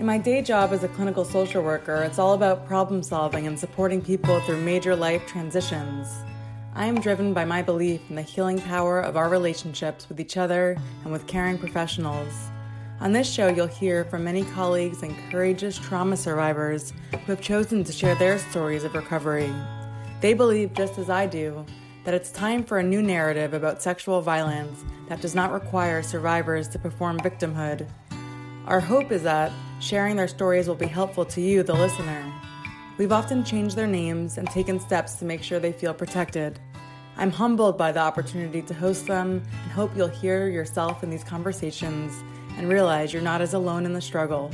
In my day job as a clinical social worker, it's all about problem solving and supporting people through major life transitions. I am driven by my belief in the healing power of our relationships with each other and with caring professionals. On this show, you'll hear from many colleagues and courageous trauma survivors who have chosen to share their stories of recovery. They believe, just as I do, that it's time for a new narrative about sexual violence that does not require survivors to perform victimhood. Our hope is that sharing their stories will be helpful to you, the listener. We've often changed their names and taken steps to make sure they feel protected. I'm humbled by the opportunity to host them and hope you'll hear yourself in these conversations and realize you're not as alone in the struggle.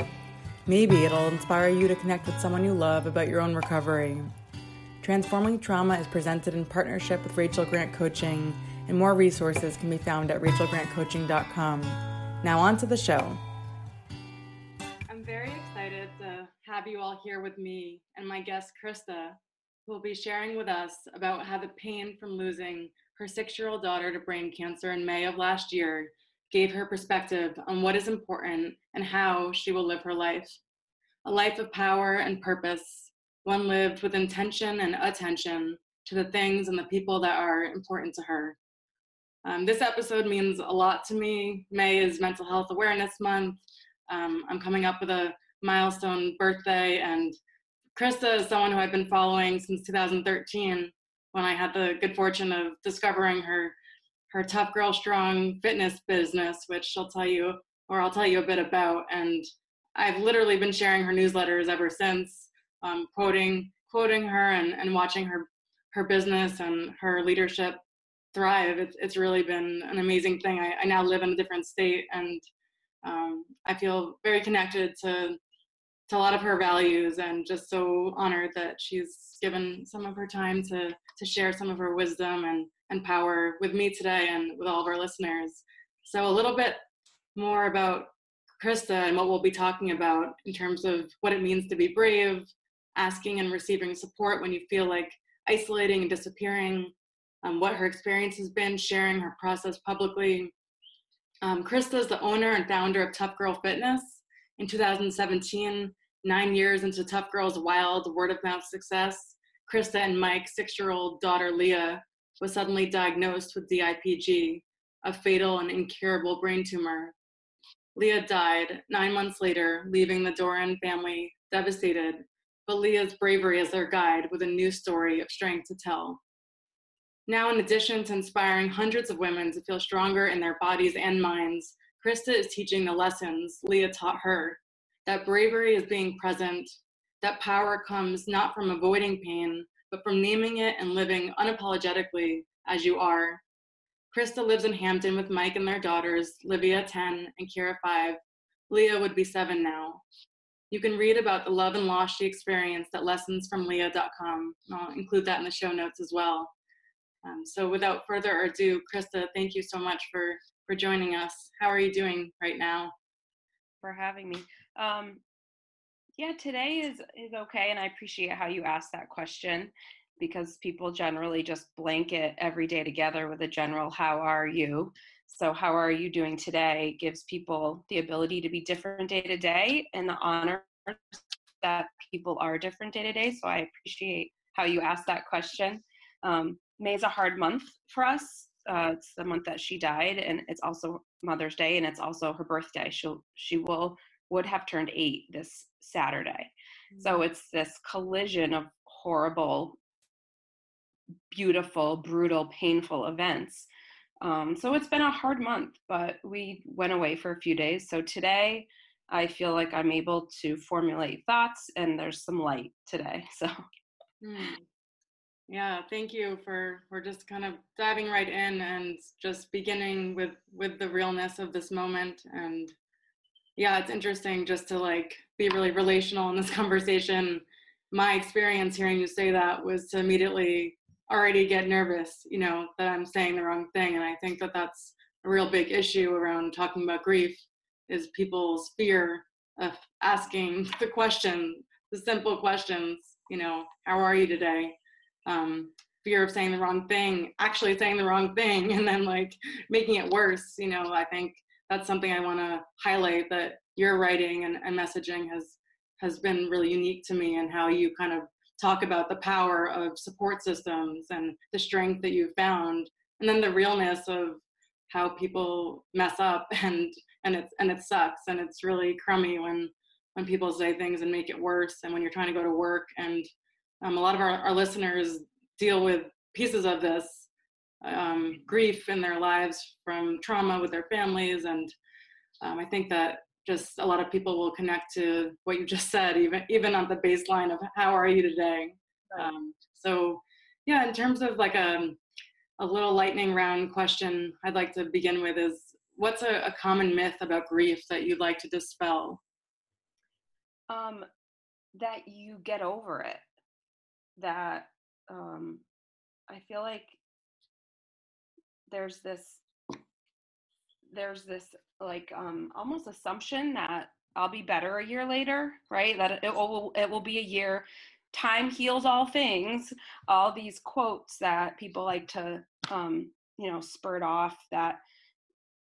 Maybe it'll inspire you to connect with someone you love about your own recovery. Transforming Trauma is presented in partnership with Rachel Grant Coaching, and more resources can be found at rachelgrantcoaching.com. Now, on to the show. Have you all here with me and my guest, Krista, who will be sharing with us about how the pain from losing her six year old daughter to brain cancer in May of last year gave her perspective on what is important and how she will live her life. A life of power and purpose, one lived with intention and attention to the things and the people that are important to her. Um, this episode means a lot to me. May is Mental Health Awareness Month. Um, I'm coming up with a milestone birthday. And Krista is someone who I've been following since 2013 when I had the good fortune of discovering her her tough girl strong fitness business, which she'll tell you or I'll tell you a bit about. And I've literally been sharing her newsletters ever since, um, quoting quoting her and, and watching her her business and her leadership thrive. It's it's really been an amazing thing. I, I now live in a different state and um, I feel very connected to to a lot of her values and just so honored that she's given some of her time to to share some of her wisdom and and power with me today and with all of our listeners. So a little bit more about krista and what we'll be talking about in terms of what it means to be brave asking and receiving support when you feel like isolating and disappearing um, what her experience has been sharing her process publicly. Um, krista is the owner and founder of tough girl fitness in 2017, nine years into Tough Girl's wild word of mouth success, Krista and Mike's six year old daughter Leah was suddenly diagnosed with DIPG, a fatal and incurable brain tumor. Leah died nine months later, leaving the Doran family devastated, but Leah's bravery as their guide with a new story of strength to tell. Now, in addition to inspiring hundreds of women to feel stronger in their bodies and minds, Krista is teaching the lessons Leah taught her that bravery is being present, that power comes not from avoiding pain, but from naming it and living unapologetically as you are. Krista lives in Hampton with Mike and their daughters, Livia 10 and Kira 5. Leah would be 7 now. You can read about the love and loss she experienced at lessonsfromleah.com. I'll include that in the show notes as well. Um, so without further ado, Krista, thank you so much for for joining us. How are you doing right now? For having me. Um, yeah, today is is okay, and I appreciate how you asked that question because people generally just blanket every day together with a general "How are you?" So, how are you doing today gives people the ability to be different day to day and the honor that people are different day to day. So, I appreciate how you asked that question. Um, May is a hard month for us. Uh, it's the month that she died, and it's also Mother's Day, and it's also her birthday. She'll she will would have turned eight this Saturday. Mm-hmm. So it's this collision of horrible, beautiful, brutal, painful events. Um, so it's been a hard month, but we went away for a few days. So today, I feel like I'm able to formulate thoughts, and there's some light today. So. Mm. Yeah, thank you for for just kind of diving right in and just beginning with with the realness of this moment and yeah, it's interesting just to like be really relational in this conversation. My experience hearing you say that was to immediately already get nervous, you know, that I'm saying the wrong thing and I think that that's a real big issue around talking about grief is people's fear of asking the question, the simple questions, you know, how are you today? Um, fear of saying the wrong thing, actually saying the wrong thing, and then like making it worse. You know, I think that's something I want to highlight that your writing and, and messaging has has been really unique to me and how you kind of talk about the power of support systems and the strength that you've found and then the realness of how people mess up and and it's and it sucks and it's really crummy when when people say things and make it worse and when you're trying to go to work and um, a lot of our, our listeners deal with pieces of this um, grief in their lives from trauma with their families. And um, I think that just a lot of people will connect to what you just said, even, even on the baseline of how are you today? Right. Um, so yeah, in terms of like a, a little lightning round question I'd like to begin with is what's a, a common myth about grief that you'd like to dispel? Um, that you get over it that um, I feel like there's this there's this like um, almost assumption that I'll be better a year later, right? That it will it will be a year. Time heals all things. All these quotes that people like to um, you know spurt off that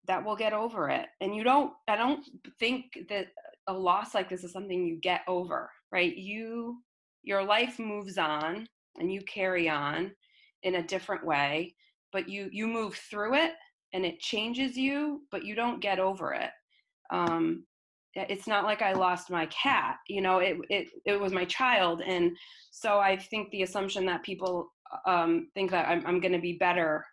that will get over it. And you don't. I don't think that a loss like this is something you get over, right? You your life moves on and you carry on in a different way but you you move through it and it changes you but you don't get over it. Um, it's not like i lost my cat you know it, it it was my child and so i think the assumption that people um, think that i'm, I'm going to be better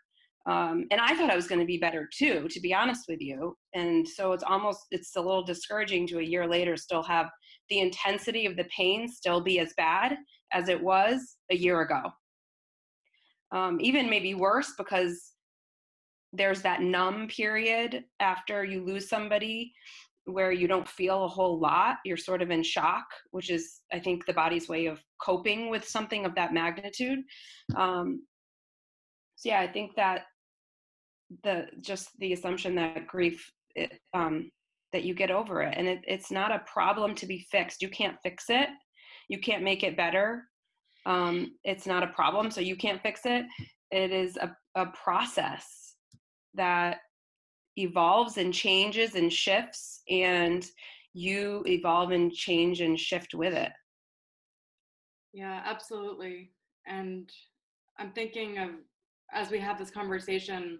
um, and i thought i was going to be better too to be honest with you and so it's almost it's a little discouraging to a year later still have the intensity of the pain still be as bad as it was a year ago. Um, even maybe worse because there's that numb period after you lose somebody where you don't feel a whole lot. You're sort of in shock, which is, I think, the body's way of coping with something of that magnitude. Um, so, yeah, I think that the just the assumption that grief it, um, that you get over it and it, it's not a problem to be fixed. You can't fix it. You can't make it better. Um, it's not a problem so you can't fix it. It is a, a process that evolves and changes and shifts and you evolve and change and shift with it. Yeah absolutely. And i'm thinking of as we have this conversation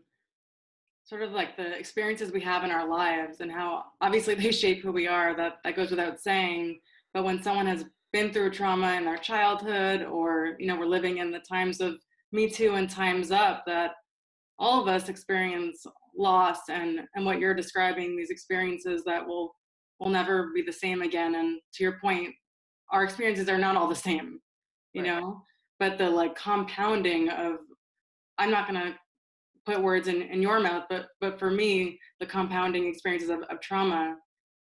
sort of like the experiences we have in our lives and how obviously they shape who we are that that goes without saying. But when someone has been through trauma in their childhood or you know we're living in the times of me too and times up that all of us experience loss and and what you're describing these experiences that will will never be the same again. And to your point our experiences are not all the same you right. know? But the like compounding of i'm not going to put words in, in your mouth, but but for me, the compounding experiences of, of trauma,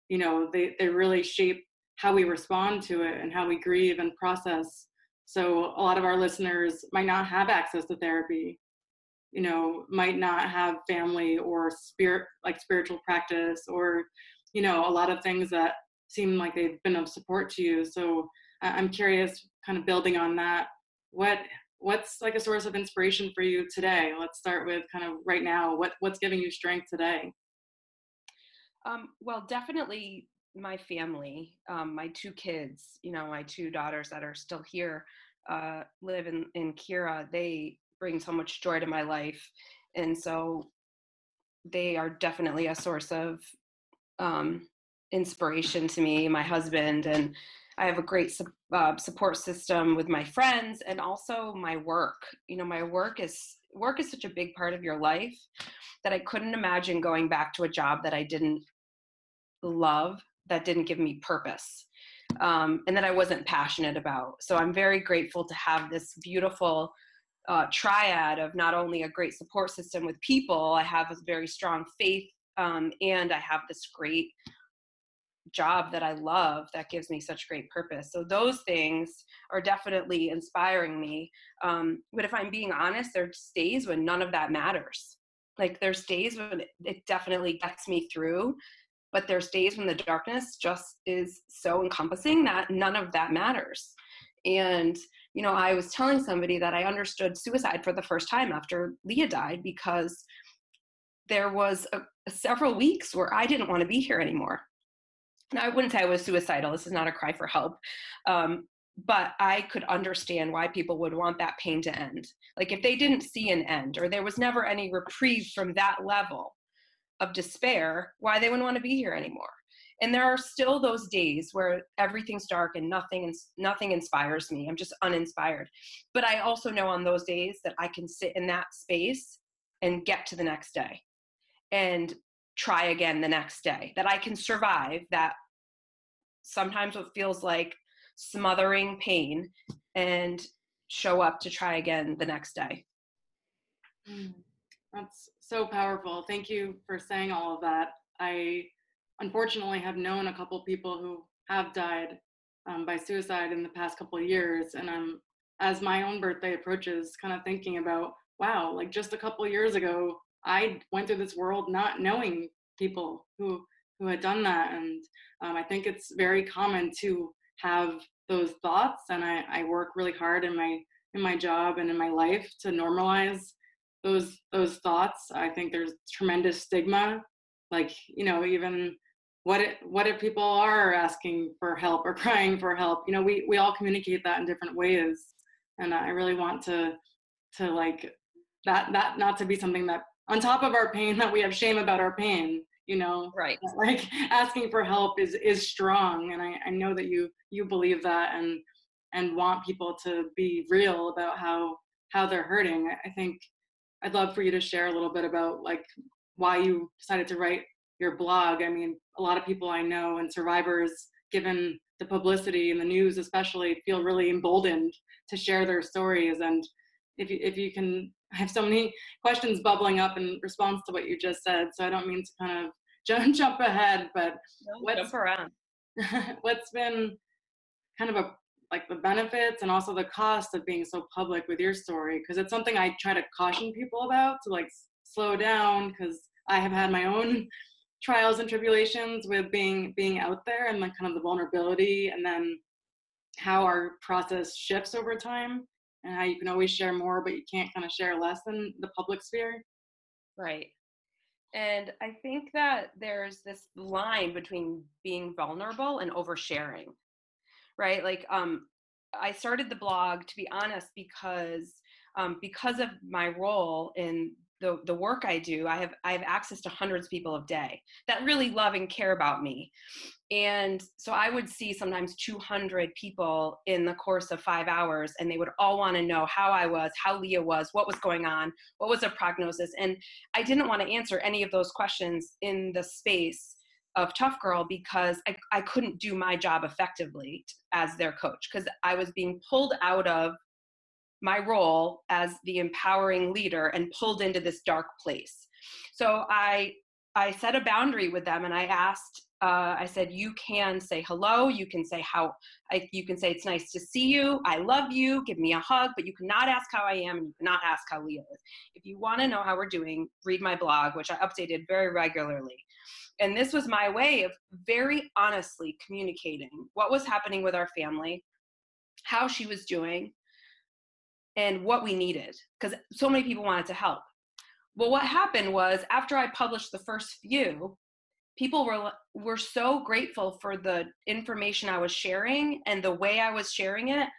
you know, they, they really shape how we respond to it and how we grieve and process. So a lot of our listeners might not have access to therapy you know might not have family or spirit like spiritual practice or you know a lot of things that seem like they've been of support to you so i'm curious kind of building on that what what's like a source of inspiration for you today? Let's start with kind of right now what what's giving you strength today? Um, well definitely my family um, my two kids you know my two daughters that are still here uh, Livia, in kira they bring so much joy to my life. And so they are definitely a source of um, inspiration to me my husband and i have a great uh, support system with my friends and also my work. You know my work is work is such a big part of your life that i couldn't imagine going back to a job that i didn't love that didn't give me purpose um, and that i wasn't passionate about. So i'm very grateful to have this beautiful uh, triad of not only a great support system with people, I have a very strong faith, um, and I have this great job that I love that gives me such great purpose. So those things are definitely inspiring me. Um, but if I'm being honest, there's days when none of that matters. Like there's days when it definitely gets me through, but there's days when the darkness just is so encompassing that none of that matters. And you know, I was telling somebody that I understood suicide for the first time after Leah died because there was a, several weeks where I didn't want to be here anymore. Now, I wouldn't say I was suicidal. This is not a cry for help. Um, but I could understand why people would want that pain to end. Like if they didn't see an end or there was never any reprieve from that level of despair, why they wouldn't want to be here anymore and there are still those days where everything's dark and nothing nothing inspires me i'm just uninspired but i also know on those days that i can sit in that space and get to the next day and try again the next day that i can survive that sometimes what feels like smothering pain and show up to try again the next day. Mm, that's so powerful. Thank you for saying all of that. I unfortunately have known a couple people who have died um, by suicide in the past couple years and i'm as my own birthday approaches kind of thinking about wow like just a couple years ago i went through this world not knowing people who who had done that and um, i think it's very common to have those thoughts and I, I work really hard in my in my job and in my life to normalize those those thoughts. I think there's tremendous stigma like you know even what if, what if people are asking for help or crying for help? You know we we all communicate that in different ways and i really want to to like that that not to be something that on top of our pain that we have shame about our pain you know right like asking for help is is strong and i i know that you you believe that and and want people to be real about how how they're hurting i think i'd love for you to share a little bit about like why you decided to write your blog. I mean, a lot of people I know and survivors, given the publicity and the news especially, feel really emboldened to share their stories. And if you, if you can, I have so many questions bubbling up in response to what you just said. So I don't mean to kind of jump, jump ahead, but no, what's, jump around. what's been kind of a like the benefits and also the cost of being so public with your story because it's something i try to caution people about to like slow down because i have had my own trials and tribulations with being being out there and like kind of the vulnerability and then how our process shifts over time and how you can always share more but you can't kind of share less in the public sphere? Right. And i think that there's this line between being vulnerable and oversharing right? Like um i started the blog to be honest because um, because of my role in the, the work I do, I have I have access to hundreds of people a day that really love and care about me. And so I would see sometimes 200 people in the course of five hours, and they would all want to know how I was, how Leah was, what was going on, what was the prognosis. And I didn't want to answer any of those questions in the space of Tough Girl because I, I couldn't do my job effectively as their coach because I was being pulled out of my role as the empowering leader and pulled into this dark place. So I I set a boundary with them and I asked uh, I said, you can say hello. You can say how, I, you can say it's nice to see you. I love you. Give me a hug, but you cannot ask how I am and you cannot ask how Leah is. If you want to know how we're doing, read my blog, which I updated very regularly. And this was my way of very honestly communicating what was happening with our family, how she was doing, and what we needed, because so many people wanted to help. Well, what happened was after I published the first few, people were were so grateful for the information I was sharing and the way I was sharing it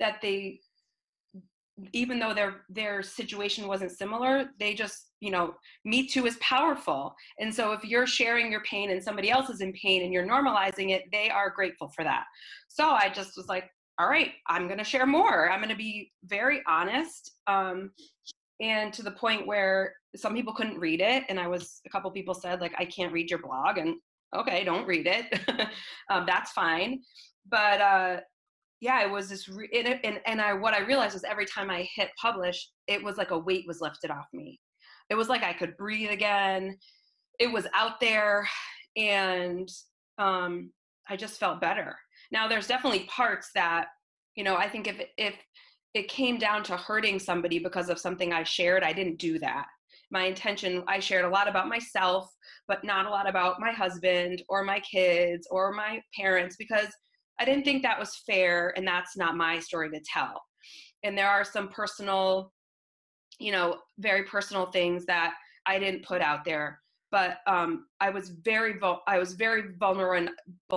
that they even though their their situation wasn't similar they just you know me too is powerful and so if you're sharing your pain and somebody else is in pain and you're normalizing it they are grateful for that so i just was like all right i'm going to share more. I'm going to be very honest. Um, and to the point where some people couldn't read it and i was a couple people said like i can't read your blog and okay don't read it. Um, that's fine. But uh, yeah it was this re- it, and, and i what i realized was every time i hit publish it was like a weight was lifted off me. It was like i could breathe again. It was out there and um, i just felt better now there's definitely parts that you know i think if if it came down to hurting somebody because of something I shared, I didn't do that. My intention, I shared a lot about myself, but not a lot about my husband or my kids or my parents because I didn't think that was fair and that's not my story to tell. And there are some personal, you know, very personal things that I didn't put out there. But um, I was very, vul- I was very vulnerable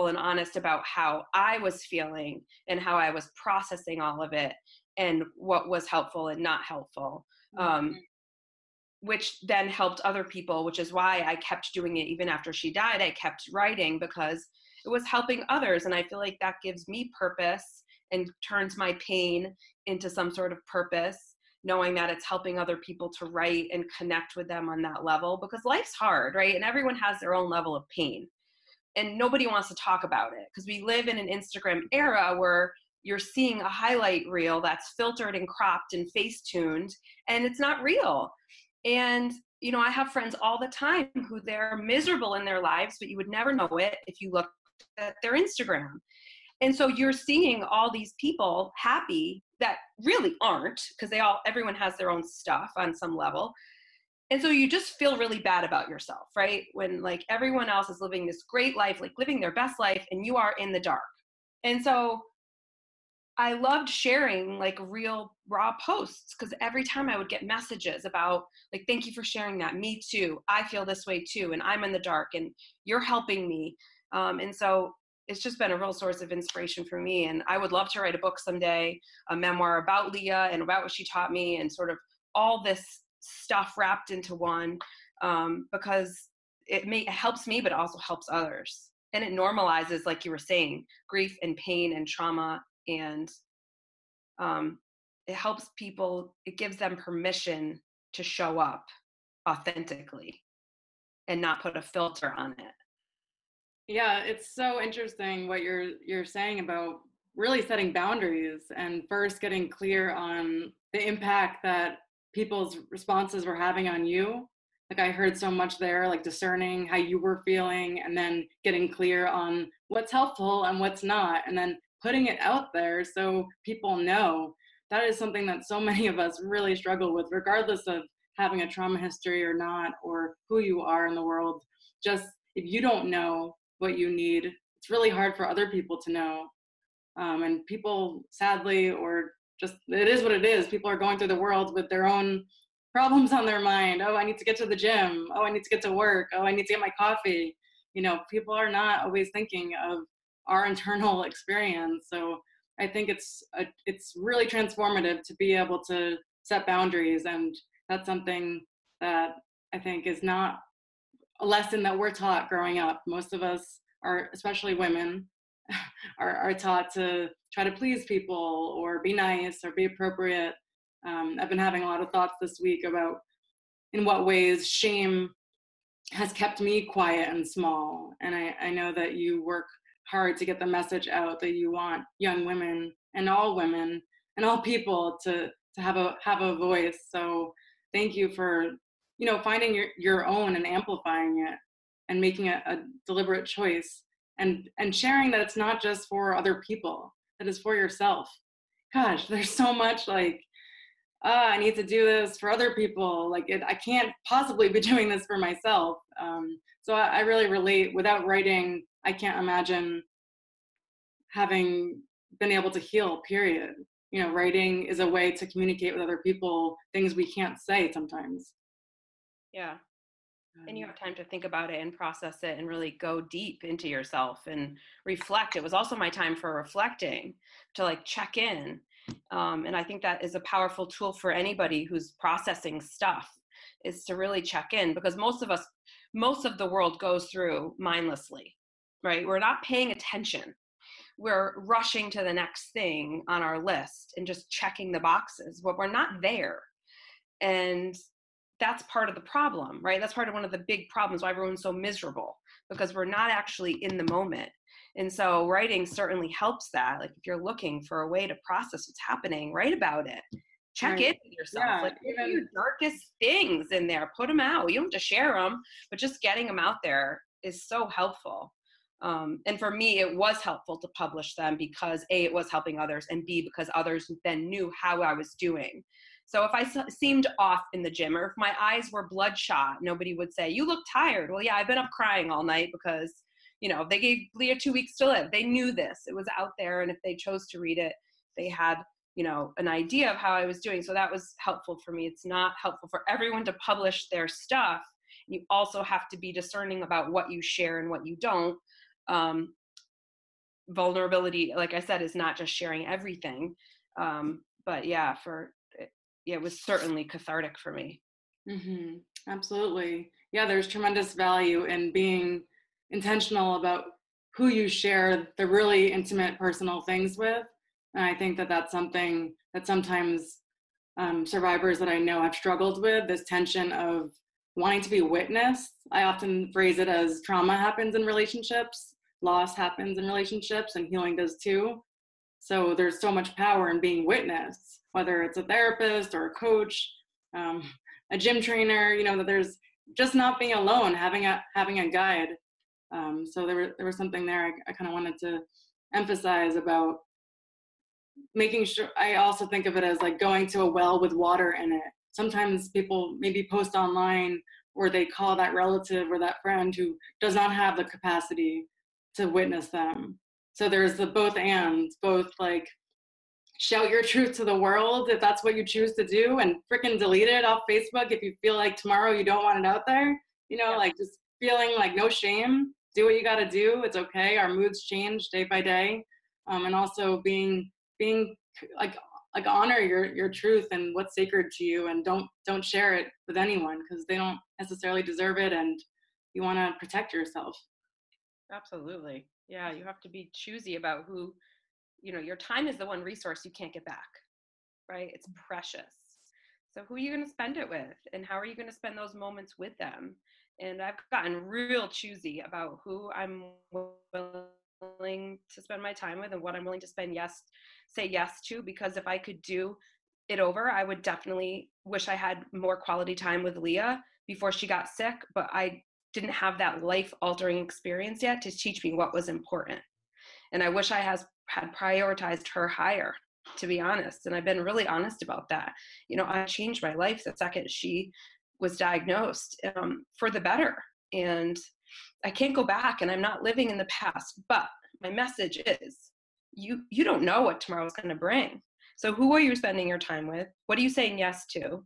and honest about how I was feeling and how I was processing all of it and what was helpful and not helpful um, mm-hmm. which then helped other people which is why i kept doing it even after she died i kept writing because it was helping others and i feel like that gives me purpose and turns my pain into some sort of purpose knowing that it's helping other people to write and connect with them on that level because life's hard right? And everyone has their own level of pain. And nobody wants to talk about it because we live in an instagram era where you're seeing a highlight reel that's filtered and cropped and face tuned and it's not real. And you know i have friends all the time who they're miserable in their lives but you would never know it if you look at their instagram and so you're seeing all these people happy that really aren't because they all everyone has their own stuff on some level. And so you just feel really bad about yourself right? When like everyone else is living this great life like living their best life and you are in the dark. And so I loved sharing like real raw posts because every time I would get messages about like thank you for sharing that. Me too. I feel this way too and I'm in the dark and you're helping me. Um, and so it's just been a real source of inspiration for me and I would love to write a book someday a memoir about Leah and about what she taught me and sort of all this stuff wrapped into one um, because it, may, it helps me but it also helps others. And it normalizes like you were saying grief and pain and trauma and um, it helps people it gives them permission to show up authentically and not put a filter on it yeah it's so interesting what you're you're saying about really setting boundaries and first getting clear on the impact that people's responses were having on you. Like i heard so much there like discerning how you were feeling and then getting clear on what's helpful and what's not and then putting it out there so people know. That is something that so many of us really struggle with regardless of having a trauma history or not or who you are in the world. Just if you don't know what you need. It's really hard for other people to know um, and people sadly or just it is what it is. People are going through the world with their own problems on their mind. Oh i need to get to the gym. Oh i need to get to work. Oh i need to get my coffee. You know people are not always thinking of our internal experience. So I think it's a, it's really transformative to be able to set boundaries, and that's something that I think is not a lesson that we're taught growing up. Most of us are, especially women, are, are taught to try to please people or be nice or be appropriate. Um, I've been having a lot of thoughts this week about in what ways shame has kept me quiet and small. And I, I know that you work hard to get the message out that you want young women and all women and all people to to have a have a voice so thank you for you know finding your your own and amplifying it and making a, a deliberate choice and and sharing that it's not just for other people that it's for yourself. Gosh there's so much like oh, i need to do this for other people. Like it, i can't possibly be doing this for myself um, so I, I really relate. Without writing i can't imagine having been able to heal period. You know writing is a way to communicate with other people things we can't say sometimes yeah. And you have time to think about it and process it and really go deep into yourself and reflect. It was also my time for reflecting to like check in um, and i think that is a powerful tool for anybody who's processing stuff is to really check in because most of us most of the world goes through mindlessly right? We're not paying attention. We're rushing to the next thing on our list and just checking the boxes but we're not there. And that's part of the problem right? That's part of one of the big problems why everyone's so miserable because we're not actually in the moment. And so writing certainly helps that like if you're looking for a way to process what's happening write about it. Check right. in with yourself yeah, like even your darkest things in there? Put them out. You don't have to share them but just getting them out there is so helpful. Um, and for me, it was helpful to publish them because A, it was helping others, and B, because others then knew how I was doing. So if I seemed off in the gym or if my eyes were bloodshot, nobody would say, You look tired. Well, yeah, I've been up crying all night because, you know, they gave Leah two weeks to live. They knew this, it was out there. And if they chose to read it, they had, you know, an idea of how I was doing. So that was helpful for me. It's not helpful for everyone to publish their stuff. You also have to be discerning about what you share and what you don't um, vulnerability like i said is not just sharing everything um, but yeah for yeah, it was certainly cathartic for me mm-hmm. absolutely yeah there's tremendous value in being intentional about who you share the really intimate personal things with and i think that that's something that sometimes um, survivors that i know have struggled with this tension of wanting to be witnessed i often phrase it as trauma happens in relationships loss happens in relationships and healing does too. So there's so much power in being witnessed, whether it's a therapist or a coach, um, a gym trainer, you know, that there's just not being alone, having a having a guide. Um, so there, there was something there I, I kind of wanted to emphasize about making sure I also think of it as like going to a well with water in it. Sometimes people maybe post online or they call that relative or that friend who does not have the capacity to witness them. So there's the both ands, both like shout your truth to the world if that's what you choose to do and freaking delete it off Facebook if you feel like tomorrow you don't want it out there. You know, yeah. like just feeling like no shame, do what you got to do. It's okay. Our moods change day by day. Um, and also being being like like honor your your truth and what's sacred to you and don't don't share it with anyone because they don't necessarily deserve it and you want to protect yourself Absolutely. Yeah, you have to be choosy about who, you know, your time is the one resource you can't get back, right? It's mm. precious. So who are you going to spend it with and how are you going to spend those moments with them? And I've gotten real choosy about who I'm willing to spend my time with and what I'm willing to spend yes say yes to because if I could do it over, I would definitely wish I had more quality time with Leah before she got sick, but I didn't have that life altering experience yet to teach me what was important. And I wish I has had prioritized her higher, to be honest. And I've been really honest about that. You know, I changed my life the second she was diagnosed um, for the better. And I can't go back and I'm not living in the past. But my message is you you don't know what tomorrow's going to bring. So who are you spending your time with? What are you saying yes to?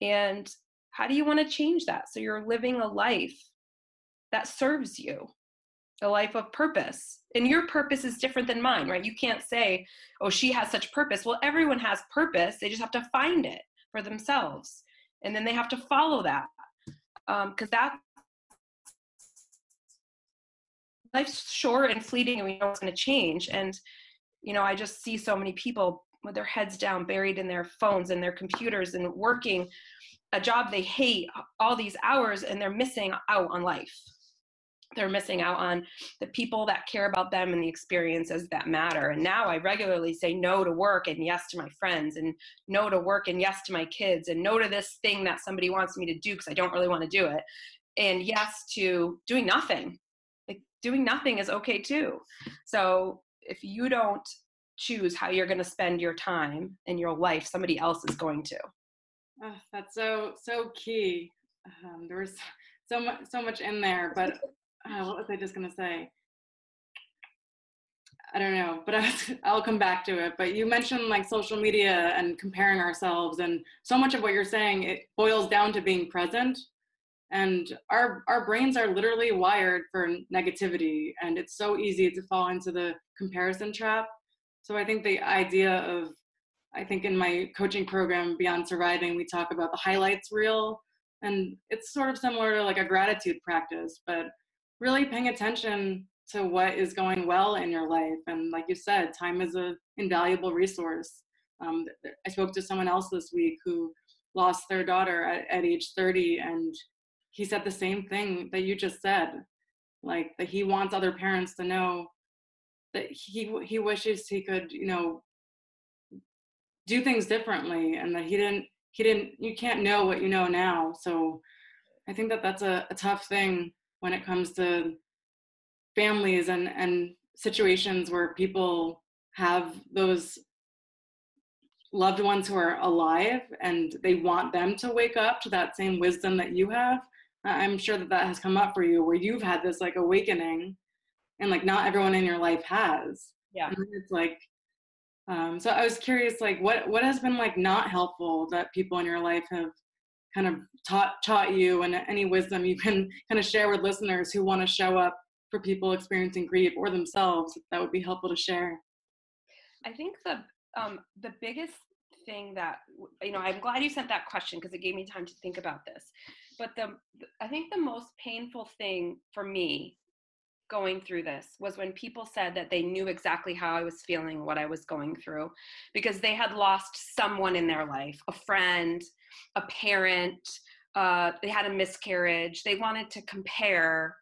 And how do you want to change that? So you're living a life that serves you a life of purpose and your purpose is different than mine right? You can't say oh she has such purpose. Well everyone has purpose they just have to find it for themselves and then they have to follow that because um, that life's short and fleeting and we know it's going to change and you know i just see so many people with their heads down buried in their phones and their computers and working a job they hate all these hours and they're missing out on life. They're missing out on the people that care about them and the experiences that matter. And now i regularly say no to work and yes to my friends and no to work and yes to my kids and no to this thing that somebody wants me to do because i don't really want to do it. And yes to doing nothing. Like doing nothing is okay too. So if you don't choose how you're going to spend your time and your life somebody else is going to oh, that's so so key um, there was so much so much in there but uh, what was i just going to say I don't know, but I will come back to it. But you mentioned like social media and comparing ourselves, and so much of what you're saying it boils down to being present. And our our brains are literally wired for negativity, and it's so easy to fall into the comparison trap. So I think the idea of I think in my coaching program Beyond Surviving, we talk about the highlights reel, and it's sort of similar to like a gratitude practice, but really paying attention to what is going well in your life. And like you said, time is an invaluable resource. Um, I spoke to someone else this week who lost their daughter at, at age 30, and he said the same thing that you just said, like that he wants other parents to know that he he wishes he could, you know, do things differently, and that he didn't he didn't you can't know what you know now. So I think that that's a, a tough thing when it comes to families and and situations where people have those loved ones who are alive and they want them to wake up to that same wisdom that you have. I'm sure that that has come up for you where you've had this like awakening and like not everyone in your life has. Yeah. And it's like um, so i was curious like what what has been like not helpful that people in your life have kind of taught taught you and any wisdom you can kind of share with listeners who want to show up for people experiencing grief or themselves that would be helpful to share? I think the um, the biggest thing that you know i'm glad you sent that question because it gave me time to think about this but the i think the most painful thing for me going through this was when people said that they knew exactly how i was feeling what i was going through because they had lost someone in their life a friend a parent uh, they had a miscarriage they wanted to compare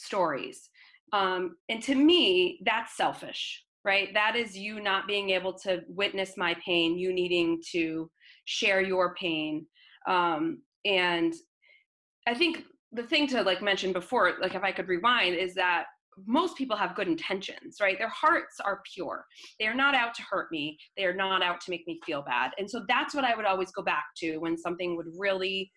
stories. Um, and to me, that's selfish, right? That is you not being able to witness my pain, you needing to share your pain. Um, and I think the thing to like mention before, like if I could rewind, is that most people have good intentions, right? Their hearts are pure. They are not out to hurt me. They are not out to make me feel bad. And so that's what I would always go back to when something would really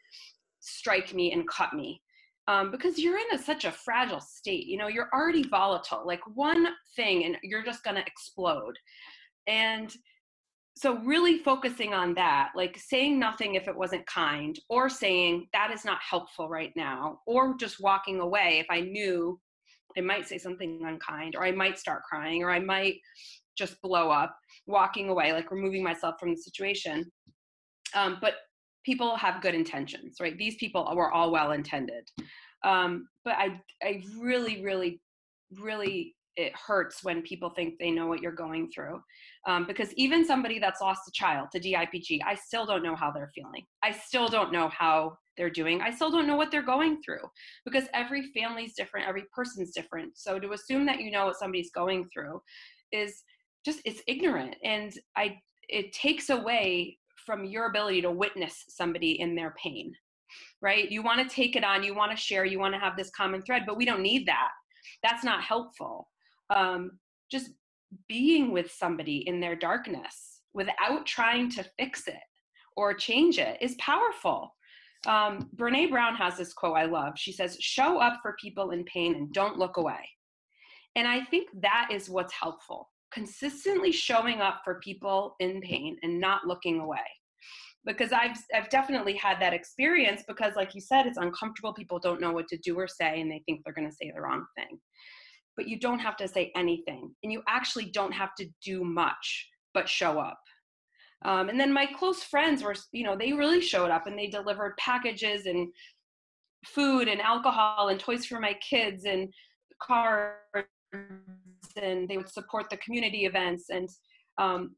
strike me and cut me um, because you're in a, such a fragile state. You know, you're already volatile. Like one thing, and you're just going to explode. And so, really focusing on that, like saying nothing if it wasn't kind, or saying that is not helpful right now, or just walking away if I knew I might say something unkind, or I might start crying, or I might just blow up, walking away, like removing myself from the situation. Um, but people have good intentions, right? These people were all well intended. Um, but I, I really, really, really, it hurts when people think they know what you're going through. Um, because even somebody that's lost a child to DIPG, I still don't know how they're feeling. I still don't know how they're doing. I still don't know what they're going through because every family's different, every person's different. So to assume that you know what somebody's going through is just it's ignorant and I it takes away from your ability to witness somebody in their pain right you want to take it on you want to share you want to have this common thread but we don't need that that's not helpful um, just being with somebody in their darkness without trying to fix it or change it is powerful. Um, brene brown has this quote i love. She says show up for people in pain and don't look away. And i think that is what's helpful consistently showing up for people in pain and not looking away. Because I've I've definitely had that experience because like you said it's uncomfortable. People don't know what to do or say and they think they're going to say the wrong thing but you don't have to say anything and you actually don't have to do much but show up. Um, and then my close friends were you know they really showed up and they delivered packages and food and alcohol and toys for my kids and cards and they would support the community events and um,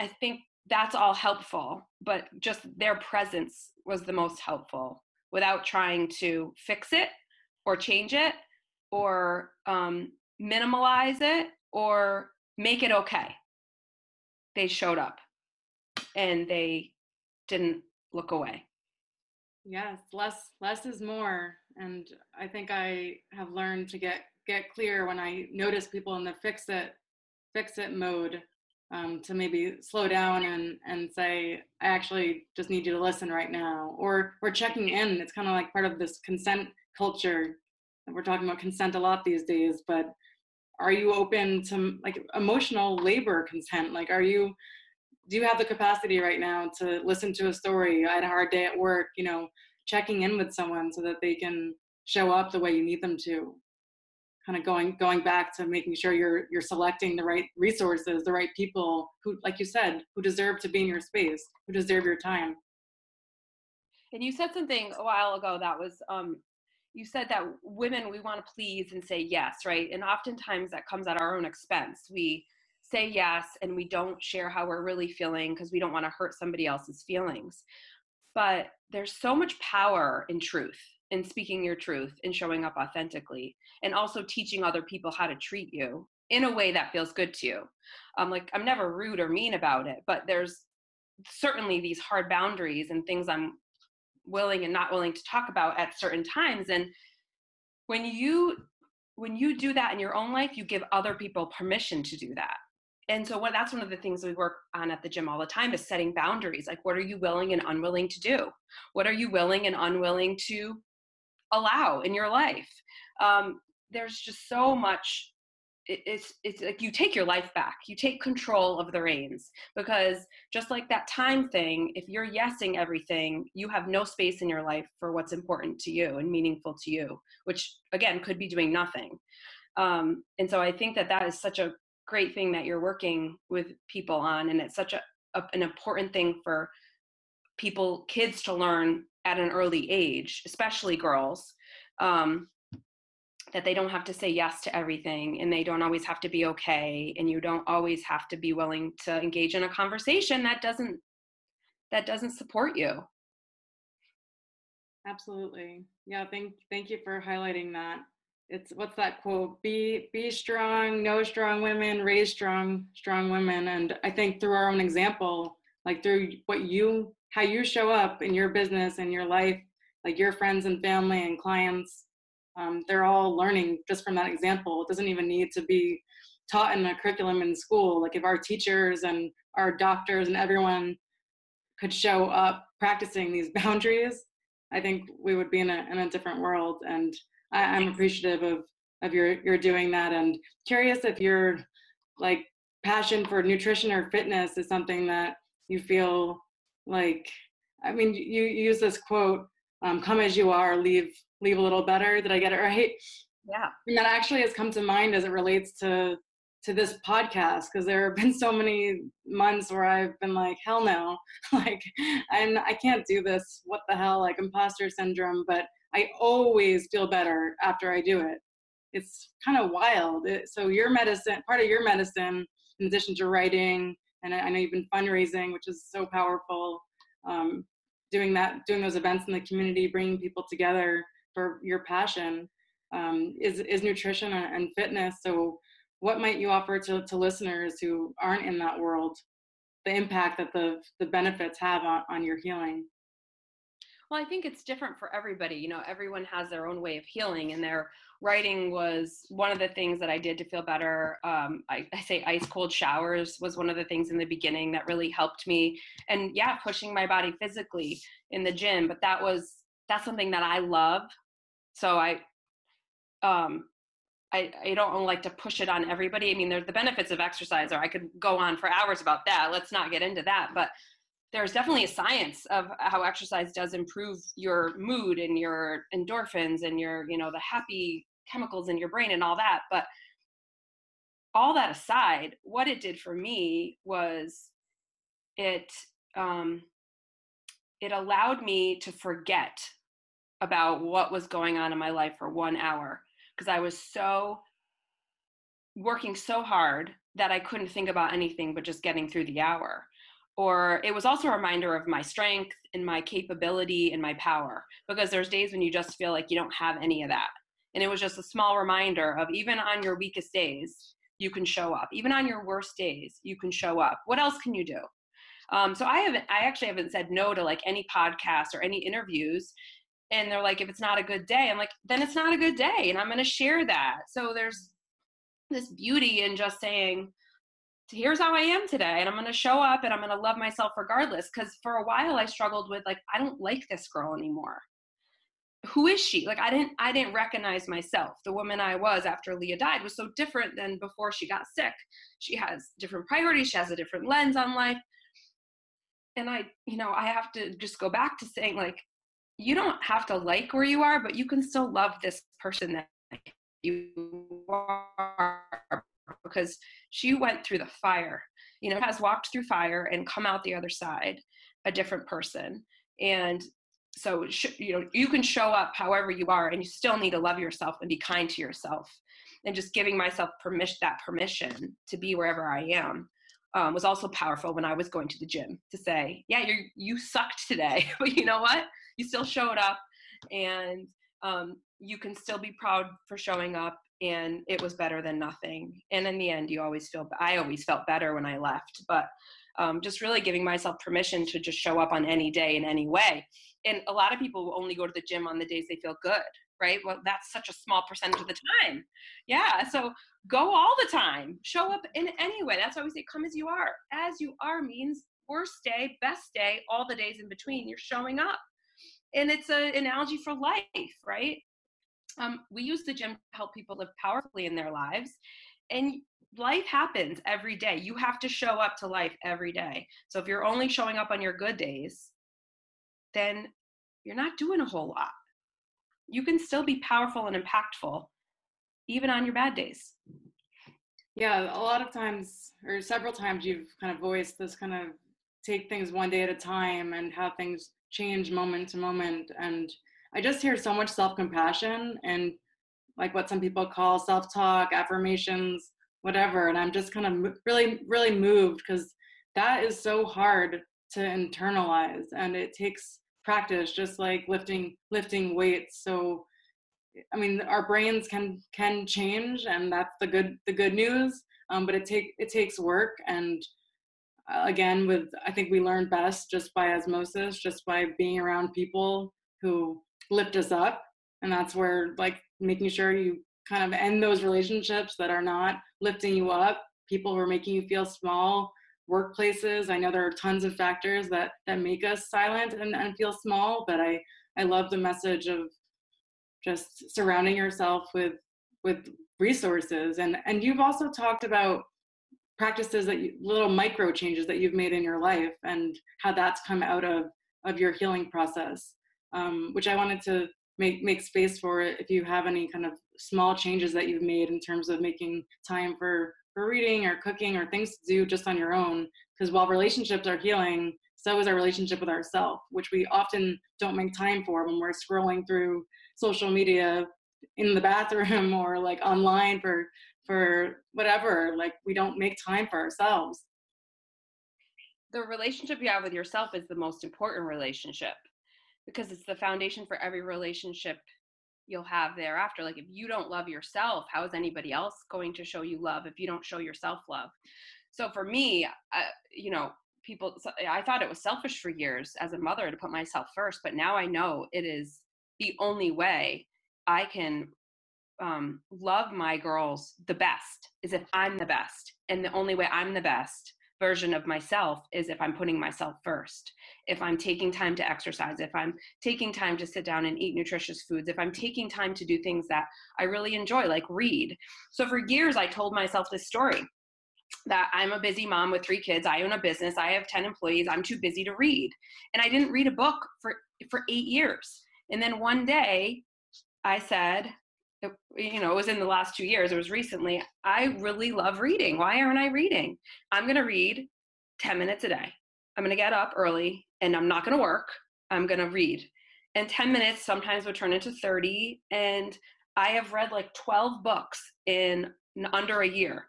i think that's all helpful but just their presence was the most helpful without trying to fix it or change it or um, minimalize it or make it okay they showed up and they didn't look away yes less less is more and I think I have learned to get get clear when I notice people in the fix it fix it mode um, to maybe slow down and and say I actually just need you to listen right now or or checking in. It's kind of like part of this consent culture. We're talking about consent a lot these days, but are you open to like emotional labor consent? Like, are you do you have the capacity right now to listen to a story? I had a hard day at work. You know, checking in with someone so that they can show up the way you need them to kind of going going back to making sure you're you're selecting the right resources the right people who like you said who deserve to be in your space who deserve your time and you said something a while ago that was um you said that women we want to please and say yes right? And oftentimes that comes at our own expense. We say yes and we don't share how we're really feeling because we don't want to hurt somebody else's feelings. But there's so much power in truth in speaking your truth and showing up authentically and also teaching other people how to treat you in a way that feels good to you. Um, like i'm never rude or mean about it but there's certainly these hard boundaries and things i'm willing and not willing to talk about at certain times. And when you when you do that in your own life you give other people permission to do that. And so what that's one of the things we work on at the gym all the time is setting boundaries. Like what are you willing and unwilling to do? What are you willing and unwilling to allow in your life? Um, there's just so much it's it's like you take your life back. You take control of the reins because just like that time thing if you're yesing everything you have no space in your life for what's important to you and meaningful to you which again could be doing nothing. Um, and so i think that that is such a great thing that you're working with people on and it's such a, a, an important thing for people kids to learn at an early age especially girls. Um, that they don't have to say yes to everything and they don't always have to be okay and you don't always have to be willing to engage in a conversation that doesn't that doesn't support you. Absolutely. Yeah thank thank you for highlighting that. It's what's that quote? Be be strong know strong women raise strong strong women. And i think through our own example like through what you how you show up in your business and your life like your friends and family and clients um, they're all learning just from that example. It doesn't even need to be taught in a curriculum in school. Like if our teachers and our doctors and everyone could show up practicing these boundaries i think we would be in a, in a different world. And I, am appreciative of of your your doing that. And curious if your like passion for nutrition or fitness is something that you feel like i mean you, you use this quote um, come as you are leave leave a little better did i get it right yeah and that actually has come to mind as it relates to to this podcast because there have been so many months where I've been like, hell no, like, and I can't do this. What the hell, like imposter syndrome. But I always feel better after I do it. It's kind of wild. It, so your medicine, part of your medicine, in addition to writing, and I, I know you've been fundraising, which is so powerful. Um, doing that, doing those events in the community, bringing people together for your passion um, is is nutrition and fitness. So, what might you offer to, to listeners who aren't in that world? The impact that the the benefits have on, on your healing. Well, I think it's different for everybody. You know, everyone has their own way of healing, and their writing was one of the things that I did to feel better. Um, I, I, say ice cold showers was one of the things in the beginning that really helped me. And yeah, pushing my body physically in the gym, but that was that's something that I love. So I, um, I, I don't like to push it on everybody. I mean, there's the benefits of exercise, or I could go on for hours about that. Let's not get into that, but there's definitely a science of how exercise does improve your mood and your endorphins and your you know the happy chemicals in your brain and all that but all that aside what it did for me was it um it allowed me to forget about what was going on in my life for one hour because i was so working so hard that i couldn't think about anything but just getting through the hour. Or it was also a reminder of my strength and my capability and my power because there's days when you just feel like you don't have any of that. And it was just a small reminder of even on your weakest days you can show up. Even on your worst days you can show up. What else can you do? Um, so i haven't i actually haven't said no to like any podcast or any interviews and they're like if it's not a good day i'm like then it's not a good day and i'm going to share that. So there's this beauty in just saying here's how i am today and i'm going to show up and i'm going to love myself regardless because for a while i struggled with like i don't like this girl anymore. Who is she? Like i didn't i didn't recognize myself. The woman i was after leah died was so different than before she got sick. She has different priorities she has a different lens on life. And i you know i have to just go back to saying like you don't have to like where you are but you can still love this person that you are because she went through the fire. You know has walked through fire and come out the other side a different person. And so you know you can show up however you are and you still need to love yourself and be kind to yourself and just giving myself permission that permission to be wherever i am um, was also powerful when i was going to the gym to say yeah you you sucked today but you know what? You still showed up and um, you can still be proud for showing up and it was better than nothing. And in the end you always feel i always felt better when i left but um, just really giving myself permission to just show up on any day in any way. And a lot of people will only go to the gym on the days they feel good right? Well that's such a small percentage of the time. Yeah so go all the time. Show up in any way. That's why we say come as you are. As you are means worst day best day all the days in between. You're showing up. And it's an analogy for life right? Um, we use the gym to help people live powerfully in their lives. And life happens every day. You have to show up to life every day. So if you're only showing up on your good days then you're not doing a whole lot. You can still be powerful and impactful even on your bad days. Yeah, a lot of times, or several times, you've kind of voiced this kind of take things one day at a time and how things change moment to moment. And I just hear so much self compassion and like what some people call self talk, affirmations, whatever. And I'm just kind of really, really moved because that is so hard to internalize and it takes practice just like lifting lifting weights so i mean our brains can can change and that's the good the good news um, but it take it takes work and uh, again with i think we learn best just by osmosis just by being around people who lift us up and that's where like making sure you kind of end those relationships that are not lifting you up people who are making you feel small workplaces. I know there are tons of factors that that make us silent and, and feel small, but I I love the message of just surrounding yourself with with resources and and you've also talked about practices that you, little micro changes that you've made in your life and how that's come out of of your healing process um, which i wanted to make make space for it if you have any kind of small changes that you've made in terms of making time for for reading or cooking or things to do just on your own. Because while relationships are healing, so is our relationship with ourselves, which we often don't make time for when we're scrolling through social media in the bathroom or like online for for whatever. Like we don't make time for ourselves. The relationship you have with yourself is the most important relationship because it's the foundation for every relationship you'll have thereafter. Like if you don't love yourself, how is anybody else going to show you love if you don't show yourself love? So for me, uh, you know, people, I thought it was selfish for years as a mother to put myself first, but now I know it is the only way I can um, love my girls the best is if I'm the best. And the only way I'm the best version of myself is if I'm putting myself first. If I'm taking time to exercise, if I'm taking time to sit down and eat nutritious foods, if I'm taking time to do things that I really enjoy, like read. So for years, I told myself this story that I'm a busy mom with three kids. I own a business. I have 10 employees. I'm too busy to read. And I didn't read a book for, for eight years. And then one day I said, you know, it was in the last two years, it was recently, I really love reading. Why aren't I reading? I'm going to read 10 minutes a day. I'm going to get up early and I'm not going to work. I'm going to read. And 10 minutes sometimes would turn into 30. And I have read like 12 books in under a year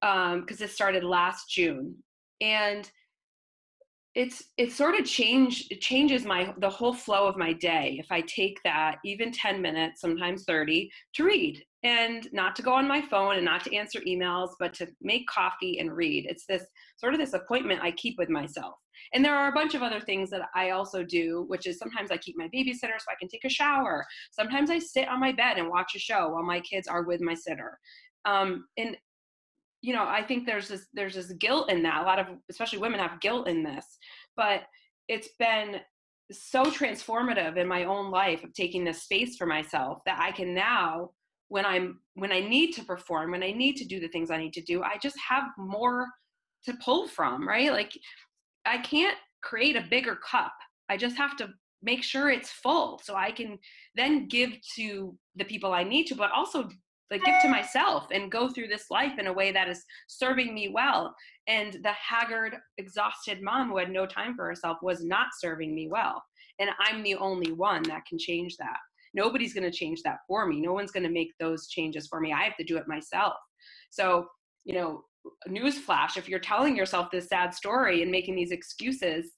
because um, it started last June. And it's it sort of change it changes my the whole flow of my day if i take that even 10 minutes sometimes 30 to read and not to go on my phone and not to answer emails, but to make coffee and read. It's this sort of this appointment I keep with myself. And there are a bunch of other things that I also do, which is sometimes I keep my babysitter so I can take a shower. Sometimes I sit on my bed and watch a show while my kids are with my sitter. Um, and you know, I think there's this there's this guilt in that. A lot of especially women have guilt in this, but it's been so transformative in my own life of taking this space for myself that I can now when i'm when i need to perform when i need to do the things i need to do i just have more to pull from right like i can't create a bigger cup i just have to make sure it's full so i can then give to the people i need to but also like give to myself and go through this life in a way that is serving me well. And the haggard exhausted mom who had no time for herself was not serving me well. And i'm the only one that can change that. Nobody's going to change that for me. No one's going to make those changes for me. I have to do it myself. So you know newsflash if you're telling yourself this sad story and making these excuses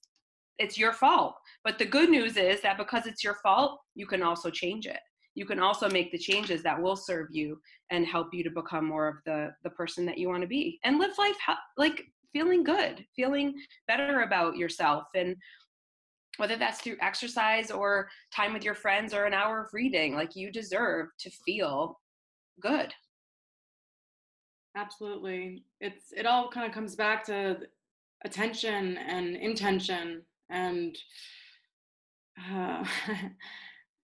it's your fault. But the good news is that because it's your fault you can also change it you can also make the changes that will serve you and help you to become more of the the person that you want to be. And live life like feeling good feeling better about yourself. And whether that's through exercise or time with your friends or an hour of reading like you deserve to feel good. Absolutely. It's it all kind of comes back to attention and intention and uh,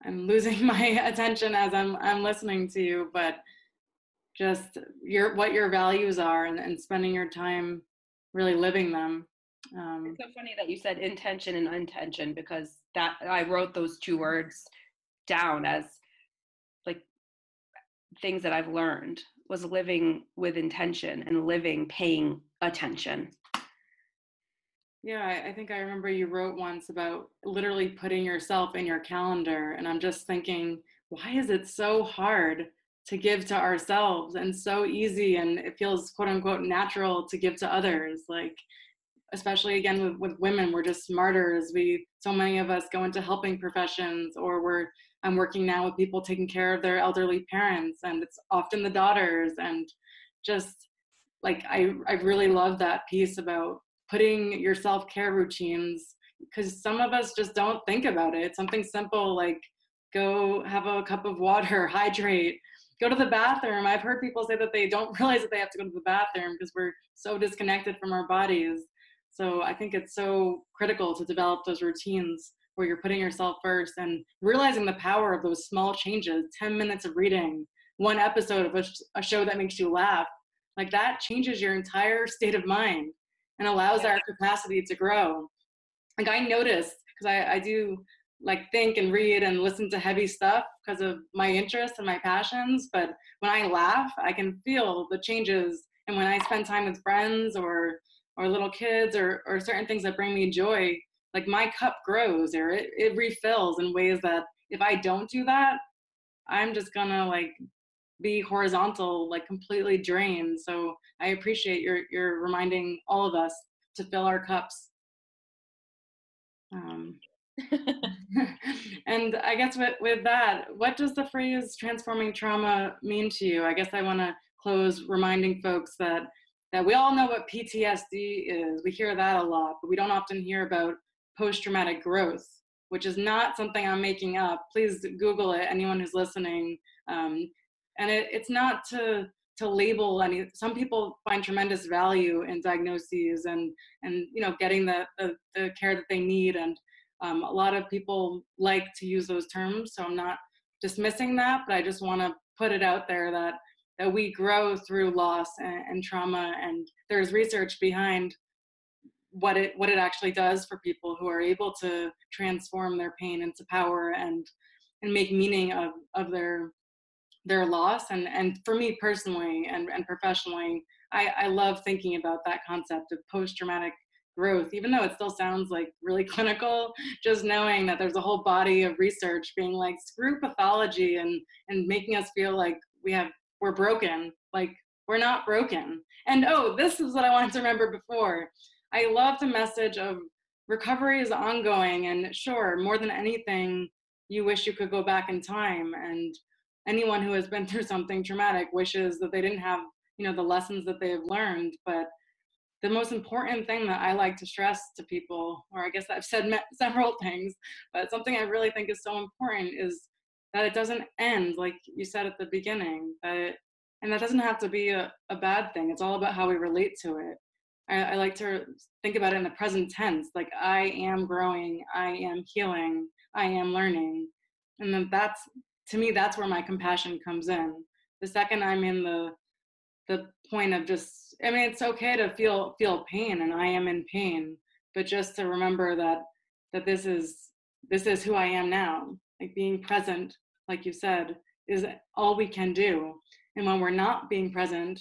i'm losing my attention as i'm i'm listening to you but just your what your values are and, and spending your time really living them um, it's so funny that you said intention and intention because that I wrote those two words down as like things that I've learned was living with intention and living paying attention. Yeah, I think I remember you wrote once about literally putting yourself in your calendar. And I'm just thinking, why is it so hard to give to ourselves and so easy and it feels quote unquote natural to give to others? Like, especially again with, with women we're just martyrs we so many of us go into helping professions or we're i'm working now with people taking care of their elderly parents and it's often the daughters and just like i i really love that piece about putting your self-care routines because some of us just don't think about it. Something simple like go have a cup of water hydrate go to the bathroom. I've heard people say that they don't realize that they have to go to the bathroom because we're so disconnected from our bodies. So I think it's so critical to develop those routines where you're putting yourself first and realizing the power of those small changes. 10 minutes of reading, one episode of a, a show that makes you laugh. Like that changes your entire state of mind and allows our capacity to grow. Like I noticed, because I, I do like think and read and listen to heavy stuff because of my interests and my passions. But when I laugh, I can feel the changes. And when I spend time with friends or or little kids or, or certain things that bring me joy, like my cup grows or it, it refills in ways that if I don't do that, I'm just gonna like be horizontal, like completely drained. So I appreciate your your reminding all of us to fill our cups. Um, and I guess with, with that, what does the phrase transforming trauma mean to you? I guess I want to close reminding folks that that we all know what PTSD is. We hear that a lot, but we don't often hear about post traumatic growth, which is not something I'm making up. Please Google it, anyone who's listening. Um, and it, it's not to to label any some people find tremendous value in diagnoses and and you know getting the the, the care that they need. And um, a lot of people like to use those terms so i'm not dismissing that but i just want to put it out there that that we grow through loss and, and trauma and there's research behind what it what it actually does for people who are able to transform their pain into power and and make meaning of of their their loss and and for me personally and, and professionally I, I love thinking about that concept of post-traumatic growth even though it still sounds like really clinical just knowing that there's a whole body of research being like screw pathology and and making us feel like we have we're broken. Like we're not broken. And oh, this is what I wanted to remember before. I love the message of recovery is ongoing and sure, more than anything, you wish you could go back in time and anyone who has been through something traumatic wishes that they didn't have you know the lessons that they have learned. But the most important thing that i like to stress to people or i guess i've said several things but something i really think is so important is that it doesn't end like you said at the beginning that and that doesn't have to be a, a bad thing. It's all about how we relate to it. I, I like to think about it in the present tense like i am growing i am healing i am learning. And then that's to me that's where my compassion comes in. The second i'm in the the point of just i mean it's okay to feel feel pain and i am in pain but just to remember that that this is this is who i am now. Like being present like you said is all we can do. And when we're not being present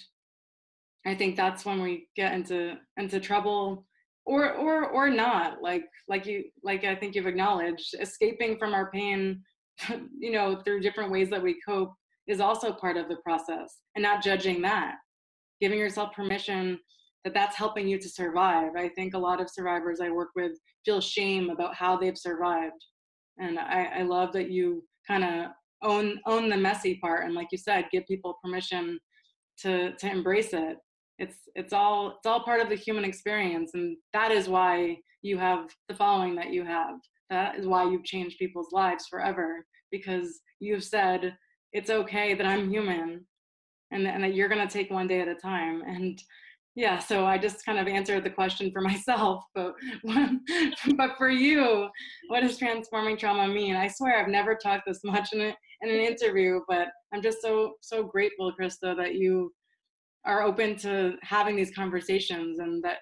i think that's when we get into into trouble or or or not. Like like you like i think you've acknowledged escaping from our pain you know through different ways that we cope is also part of the process and not judging that. Giving yourself permission that that's helping you to survive. I think a lot of survivors i work with feel shame about how they've survived and i, I love that you kind of own own the messy part and like you said give people permission to to embrace it. It's it's all it's all part of the human experience and that is why you have the following that you have that is why you've changed people's lives forever because you've said it's okay that i'm human and, and that you're going to take one day at a time and yeah so i just kind of answered the question for myself but but for you what does transforming trauma mean? I swear i've never talked this much in, a, in an interview but i'm just so so grateful krista that you are open to having these conversations and that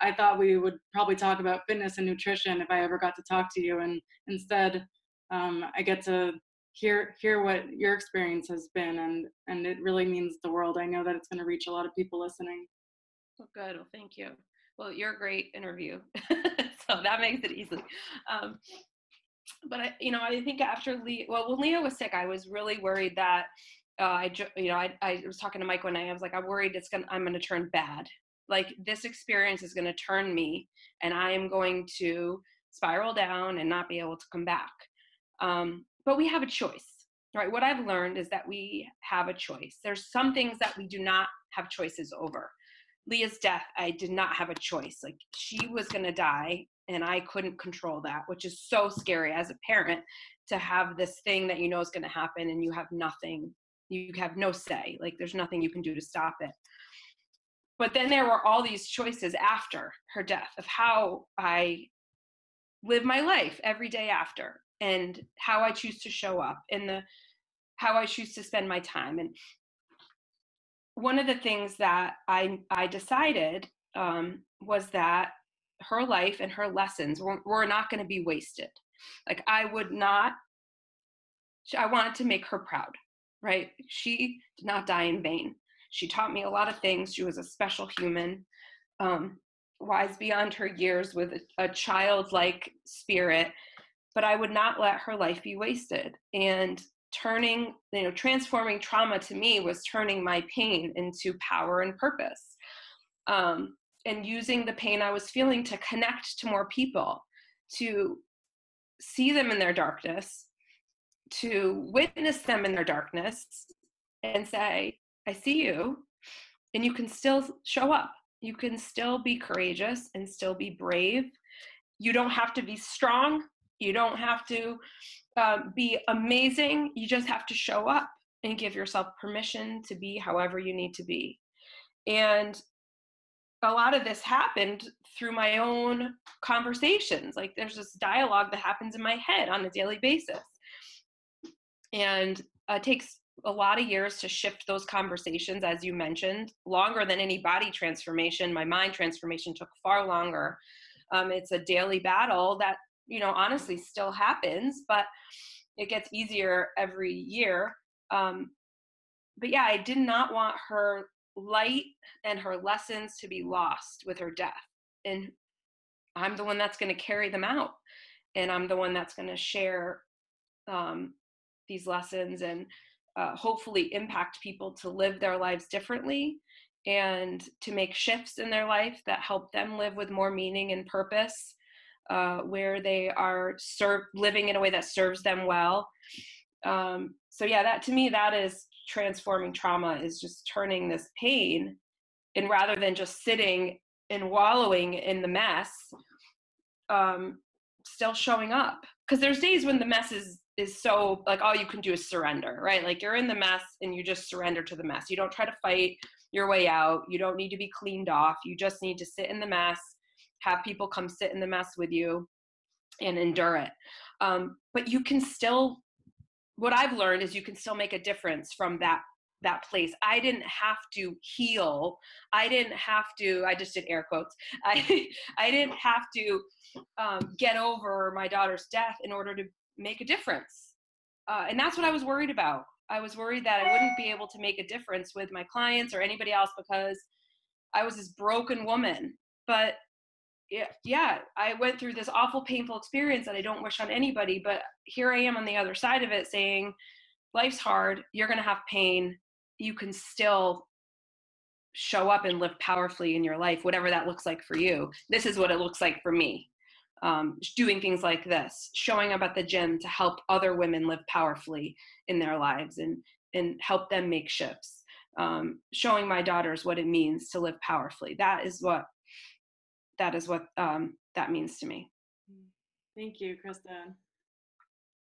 I thought we would probably talk about fitness and nutrition if I ever got to talk to you and instead um, I get to hear hear what your experience has been and and it really means the world. I know that it's going to reach a lot of people listening. Well, good. Well, thank you. Well, you're a great interview, so that makes it easy. Um, but I, you know, I think after Leah, well, when Leah was sick, I was really worried that uh, I, you know, I, I was talking to Mike one night. I was like, I'm worried it's gonna, I'm gonna turn bad. Like this experience is gonna turn me, and I am going to spiral down and not be able to come back. Um, but we have a choice, right? What I've learned is that we have a choice. There's some things that we do not have choices over. Leah's death, I did not have a choice. Like she was gonna die, and I couldn't control that, which is so scary as a parent to have this thing that you know is going to happen and you have nothing you have no say like there's nothing you can do to stop it but then there were all these choices after her death of how i live my life every day after and how i choose to show up and the how i choose to spend my time and one of the things that i i decided um, was that her life and her lessons were, were not going to be wasted like i would not i wanted to make her proud right? She did not die in vain. She taught me a lot of things. She was a special human, um, wise beyond her years with a, a childlike spirit. But I would not let her life be wasted. And turning, you know, transforming trauma to me was turning my pain into power and purpose. Um, and using the pain I was feeling to connect to more people, to see them in their darkness, to witness them in their darkness and say, I see you, and you can still show up. You can still be courageous and still be brave. You don't have to be strong. You don't have to um, be amazing. You just have to show up and give yourself permission to be however you need to be. And a lot of this happened through my own conversations. Like there's this dialogue that happens in my head on a daily basis and uh, takes a lot of years to shift those conversations as you mentioned longer than any body transformation. My mind transformation took far longer. Um, it's a daily battle that you know honestly still happens but it gets easier every year. Um, but yeah i did not want her light and her lessons to be lost with her death. And i'm the one that's going to carry them out and i'm the one that's going to share um, these lessons and uh, hopefully impact people to live their lives differently and to make shifts in their life that help them live with more meaning and purpose uh, where they are serve, living in a way that serves them well. Um, so yeah that to me that is transforming trauma is just turning this pain and rather than just sitting and wallowing in the mess um, still showing up. Because there's days when the mess is is so like all you can do is surrender right? Like you're in the mess and you just surrender to the mess. You don't try to fight your way out. You don't need to be cleaned off. You just need to sit in the mess have people come sit in the mess with you and endure it. Um, but you can still what i've learned is you can still make a difference from that that place. I didn't have to heal. I didn't have to i just did air quotes. I i didn't have to um, get over my daughter's death in order to make a difference uh, and that's what i was worried about i was worried that i wouldn't be able to make a difference with my clients or anybody else because i was this broken woman but yeah, yeah, I went through this awful, painful experience that I don't wish on anybody. But here I am on the other side of it saying, life's hard. You're going to have pain. You can still show up and live powerfully in your life, whatever that looks like for you. This is what it looks like for me. Um, doing things like this, showing up at the gym to help other women live powerfully in their lives and, and help them make shifts. Um, showing my daughters what it means to live powerfully. That is what that is what um, that means to me. Thank you, Krista.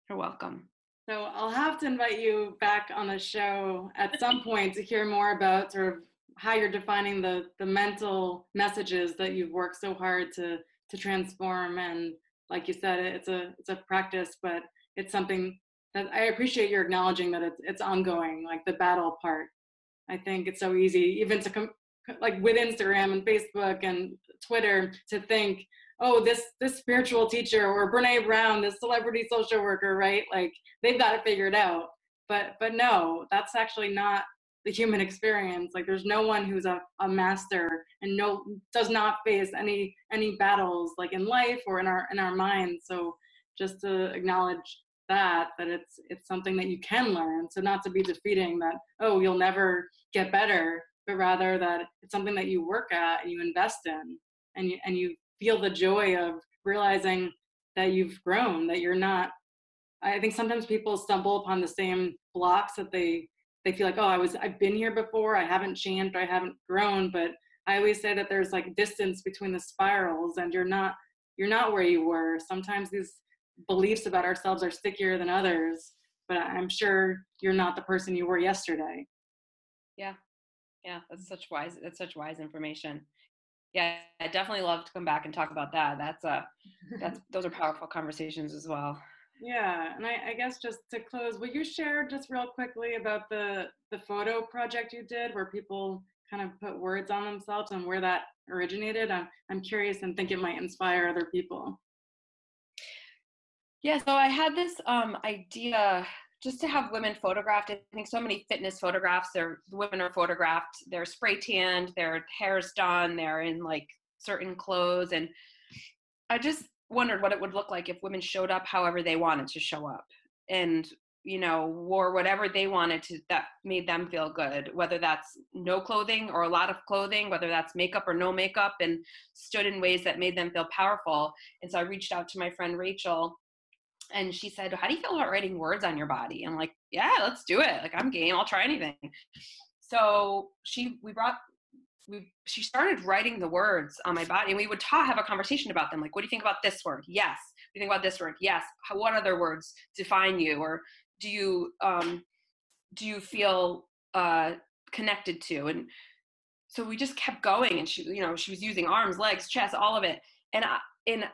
You're welcome. So I'll have to invite you back on the show at some point to hear more about sort of how you're defining the the mental messages that you've worked so hard to to transform. And like you said, it's a it's a practice, but it's something that I appreciate you're acknowledging that it's it's ongoing, like the battle part. I think it's so easy even to com- like with Instagram and Facebook and Twitter to think, oh, this this spiritual teacher or Brene Brown, this celebrity social worker, right? Like they've got it figured out. But but no, that's actually not the human experience. Like there's no one who's a, a master and no does not face any any battles like in life or in our in our minds. So just to acknowledge that that it's it's something that you can learn so not to be defeating that oh you'll never get better but rather that it's something that you work at and you invest in and you, and you feel the joy of realizing that you've grown that you're not i think sometimes people stumble upon the same blocks that they they feel like oh i was i've been here before i haven't changed i haven't grown but i always say that there's like distance between the spirals and you're not you're not where you were. Sometimes these beliefs about ourselves are stickier than others but i'm sure you're not the person you were yesterday. Yeah. Yeah that's such wise that's such wise information. Yeah i definitely love to come back and talk about that. That's a, that's those are powerful conversations as well yeah and I, I guess just to close will you share just real quickly about the the photo project you did where people kind of put words on themselves and where that originated i'm, I'm curious and think it might inspire other people yeah so i had this um idea just to have women photographed. I think so many fitness photographs, their women are photographed, they're spray tanned, their hair's done, they're in like certain clothes. And I just wondered what it would look like if women showed up however they wanted to show up and, you know, wore whatever they wanted to that made them feel good, whether that's no clothing or a lot of clothing, whether that's makeup or no makeup, and stood in ways that made them feel powerful. And so I reached out to my friend Rachel and she said, How do you feel about writing words on your body? I'm like, Yeah, let's do it. Like, I'm game. I'll try anything. So she, we brought, we, she started writing the words on my body and we would talk, have a conversation about them. Like, what do you think about this word? Yes. What do you think about this word? Yes. How, what other words define you? Or do you, um, do you feel, uh, connected to? And so we just kept going and she, you know, she was using arms, legs, chest, all of it. And I, and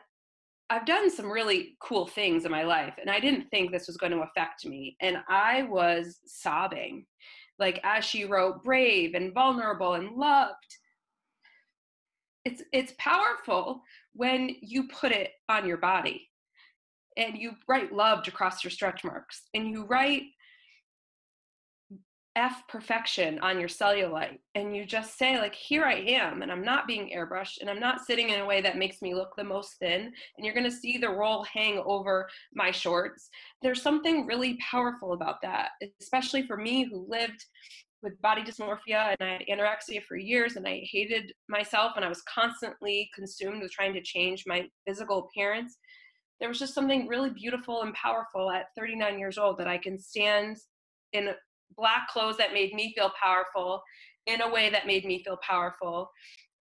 I've done some really cool things in my life, and I didn't think this was going to affect me. And I was sobbing, like as she wrote, brave and vulnerable and loved. It's it's powerful when you put it on your body, and you write loved across your stretch marks, and you write F perfection on your cellulite and you just say, like, here I am, and I'm not being airbrushed, and I'm not sitting in a way that makes me look the most thin, and you're gonna see the roll hang over my shorts. There's something really powerful about that, especially for me who lived with body dysmorphia and I had anorexia for years and I hated myself and I was constantly consumed with trying to change my physical appearance. there was just something really beautiful and powerful at 39 years old that I can stand in black clothes that made me feel powerful in a way that made me feel powerful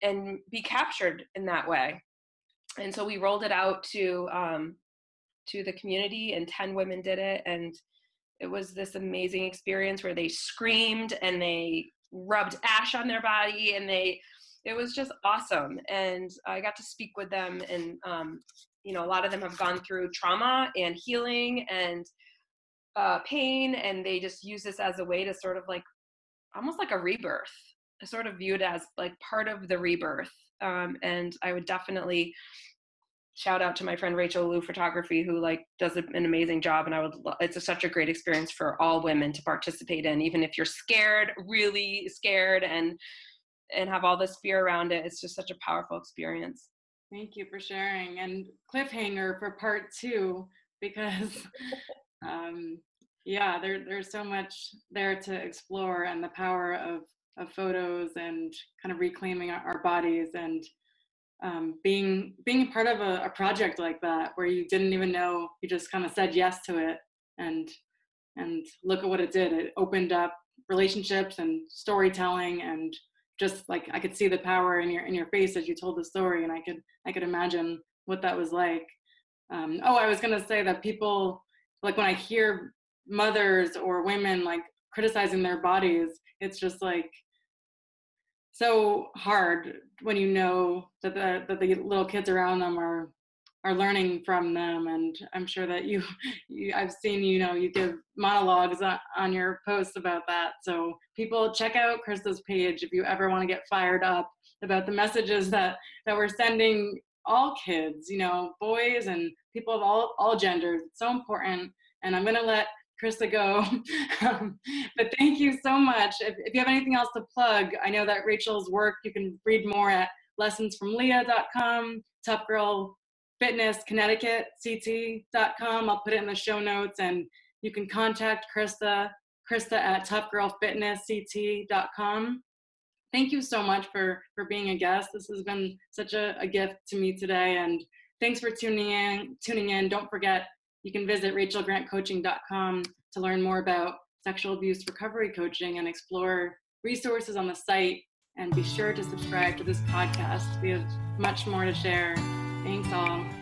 and be captured in that way. And so we rolled it out to um, to the community, and 10 women did it. And it was this amazing experience where they screamed and they rubbed ash on their body and they it was just awesome and i got to speak with them and um, you know a lot of them have gone through trauma and healing and uh, pain and they just use this as a way to sort of like almost like a rebirth I sort of viewed as like part of the rebirth um, and i would definitely shout out to my friend Rachel Lou Photography, who like does an amazing job. And I would, lo- it's a, such a great experience for all women to participate in, even if you're scared, really scared, and and have all this fear around it. It's just such a powerful experience. Thank you for sharing. And cliffhanger for part two, because um, yeah, there, there's so much there to explore and the power of, of photos and kind of reclaiming our, our bodies and um, being being part of a, a, project like that where you didn't even know you just kind of said yes to it and and look at what it did. It opened up relationships and storytelling and just like i could see the power in your in your face as you told the story and i could i could imagine what that was like. Um, oh i was to say that people like when i hear mothers or women like criticizing their bodies it's just like so hard when you know that the that the little kids around them are are learning from them. And i'm sure that you, you i've seen you know you give monologues on, on your posts about that. So people check out krista's page if you ever want to get fired up about the messages that that we're sending all kids you know boys and people of all all genders it's so important and i'm going to let Krista go. um, but thank you so much. If, if, you have anything else to plug, I know that Rachel's work, you can read more at lessonsfromleah.com, Tough Girl Fitness Connecticut, CT.com. I'll put it in the show notes and you can contact Krista, Krista at toughgirlfitnessct.com. Thank you so much for, for being a guest. This has been such a, a gift to me today and thanks for tuning in tuning in don't forget you can visit rachelgrantcoaching.com to learn more about sexual abuse recovery coaching and explore resources on the site. And be sure to subscribe to this podcast. We have much more to share. Thanks all.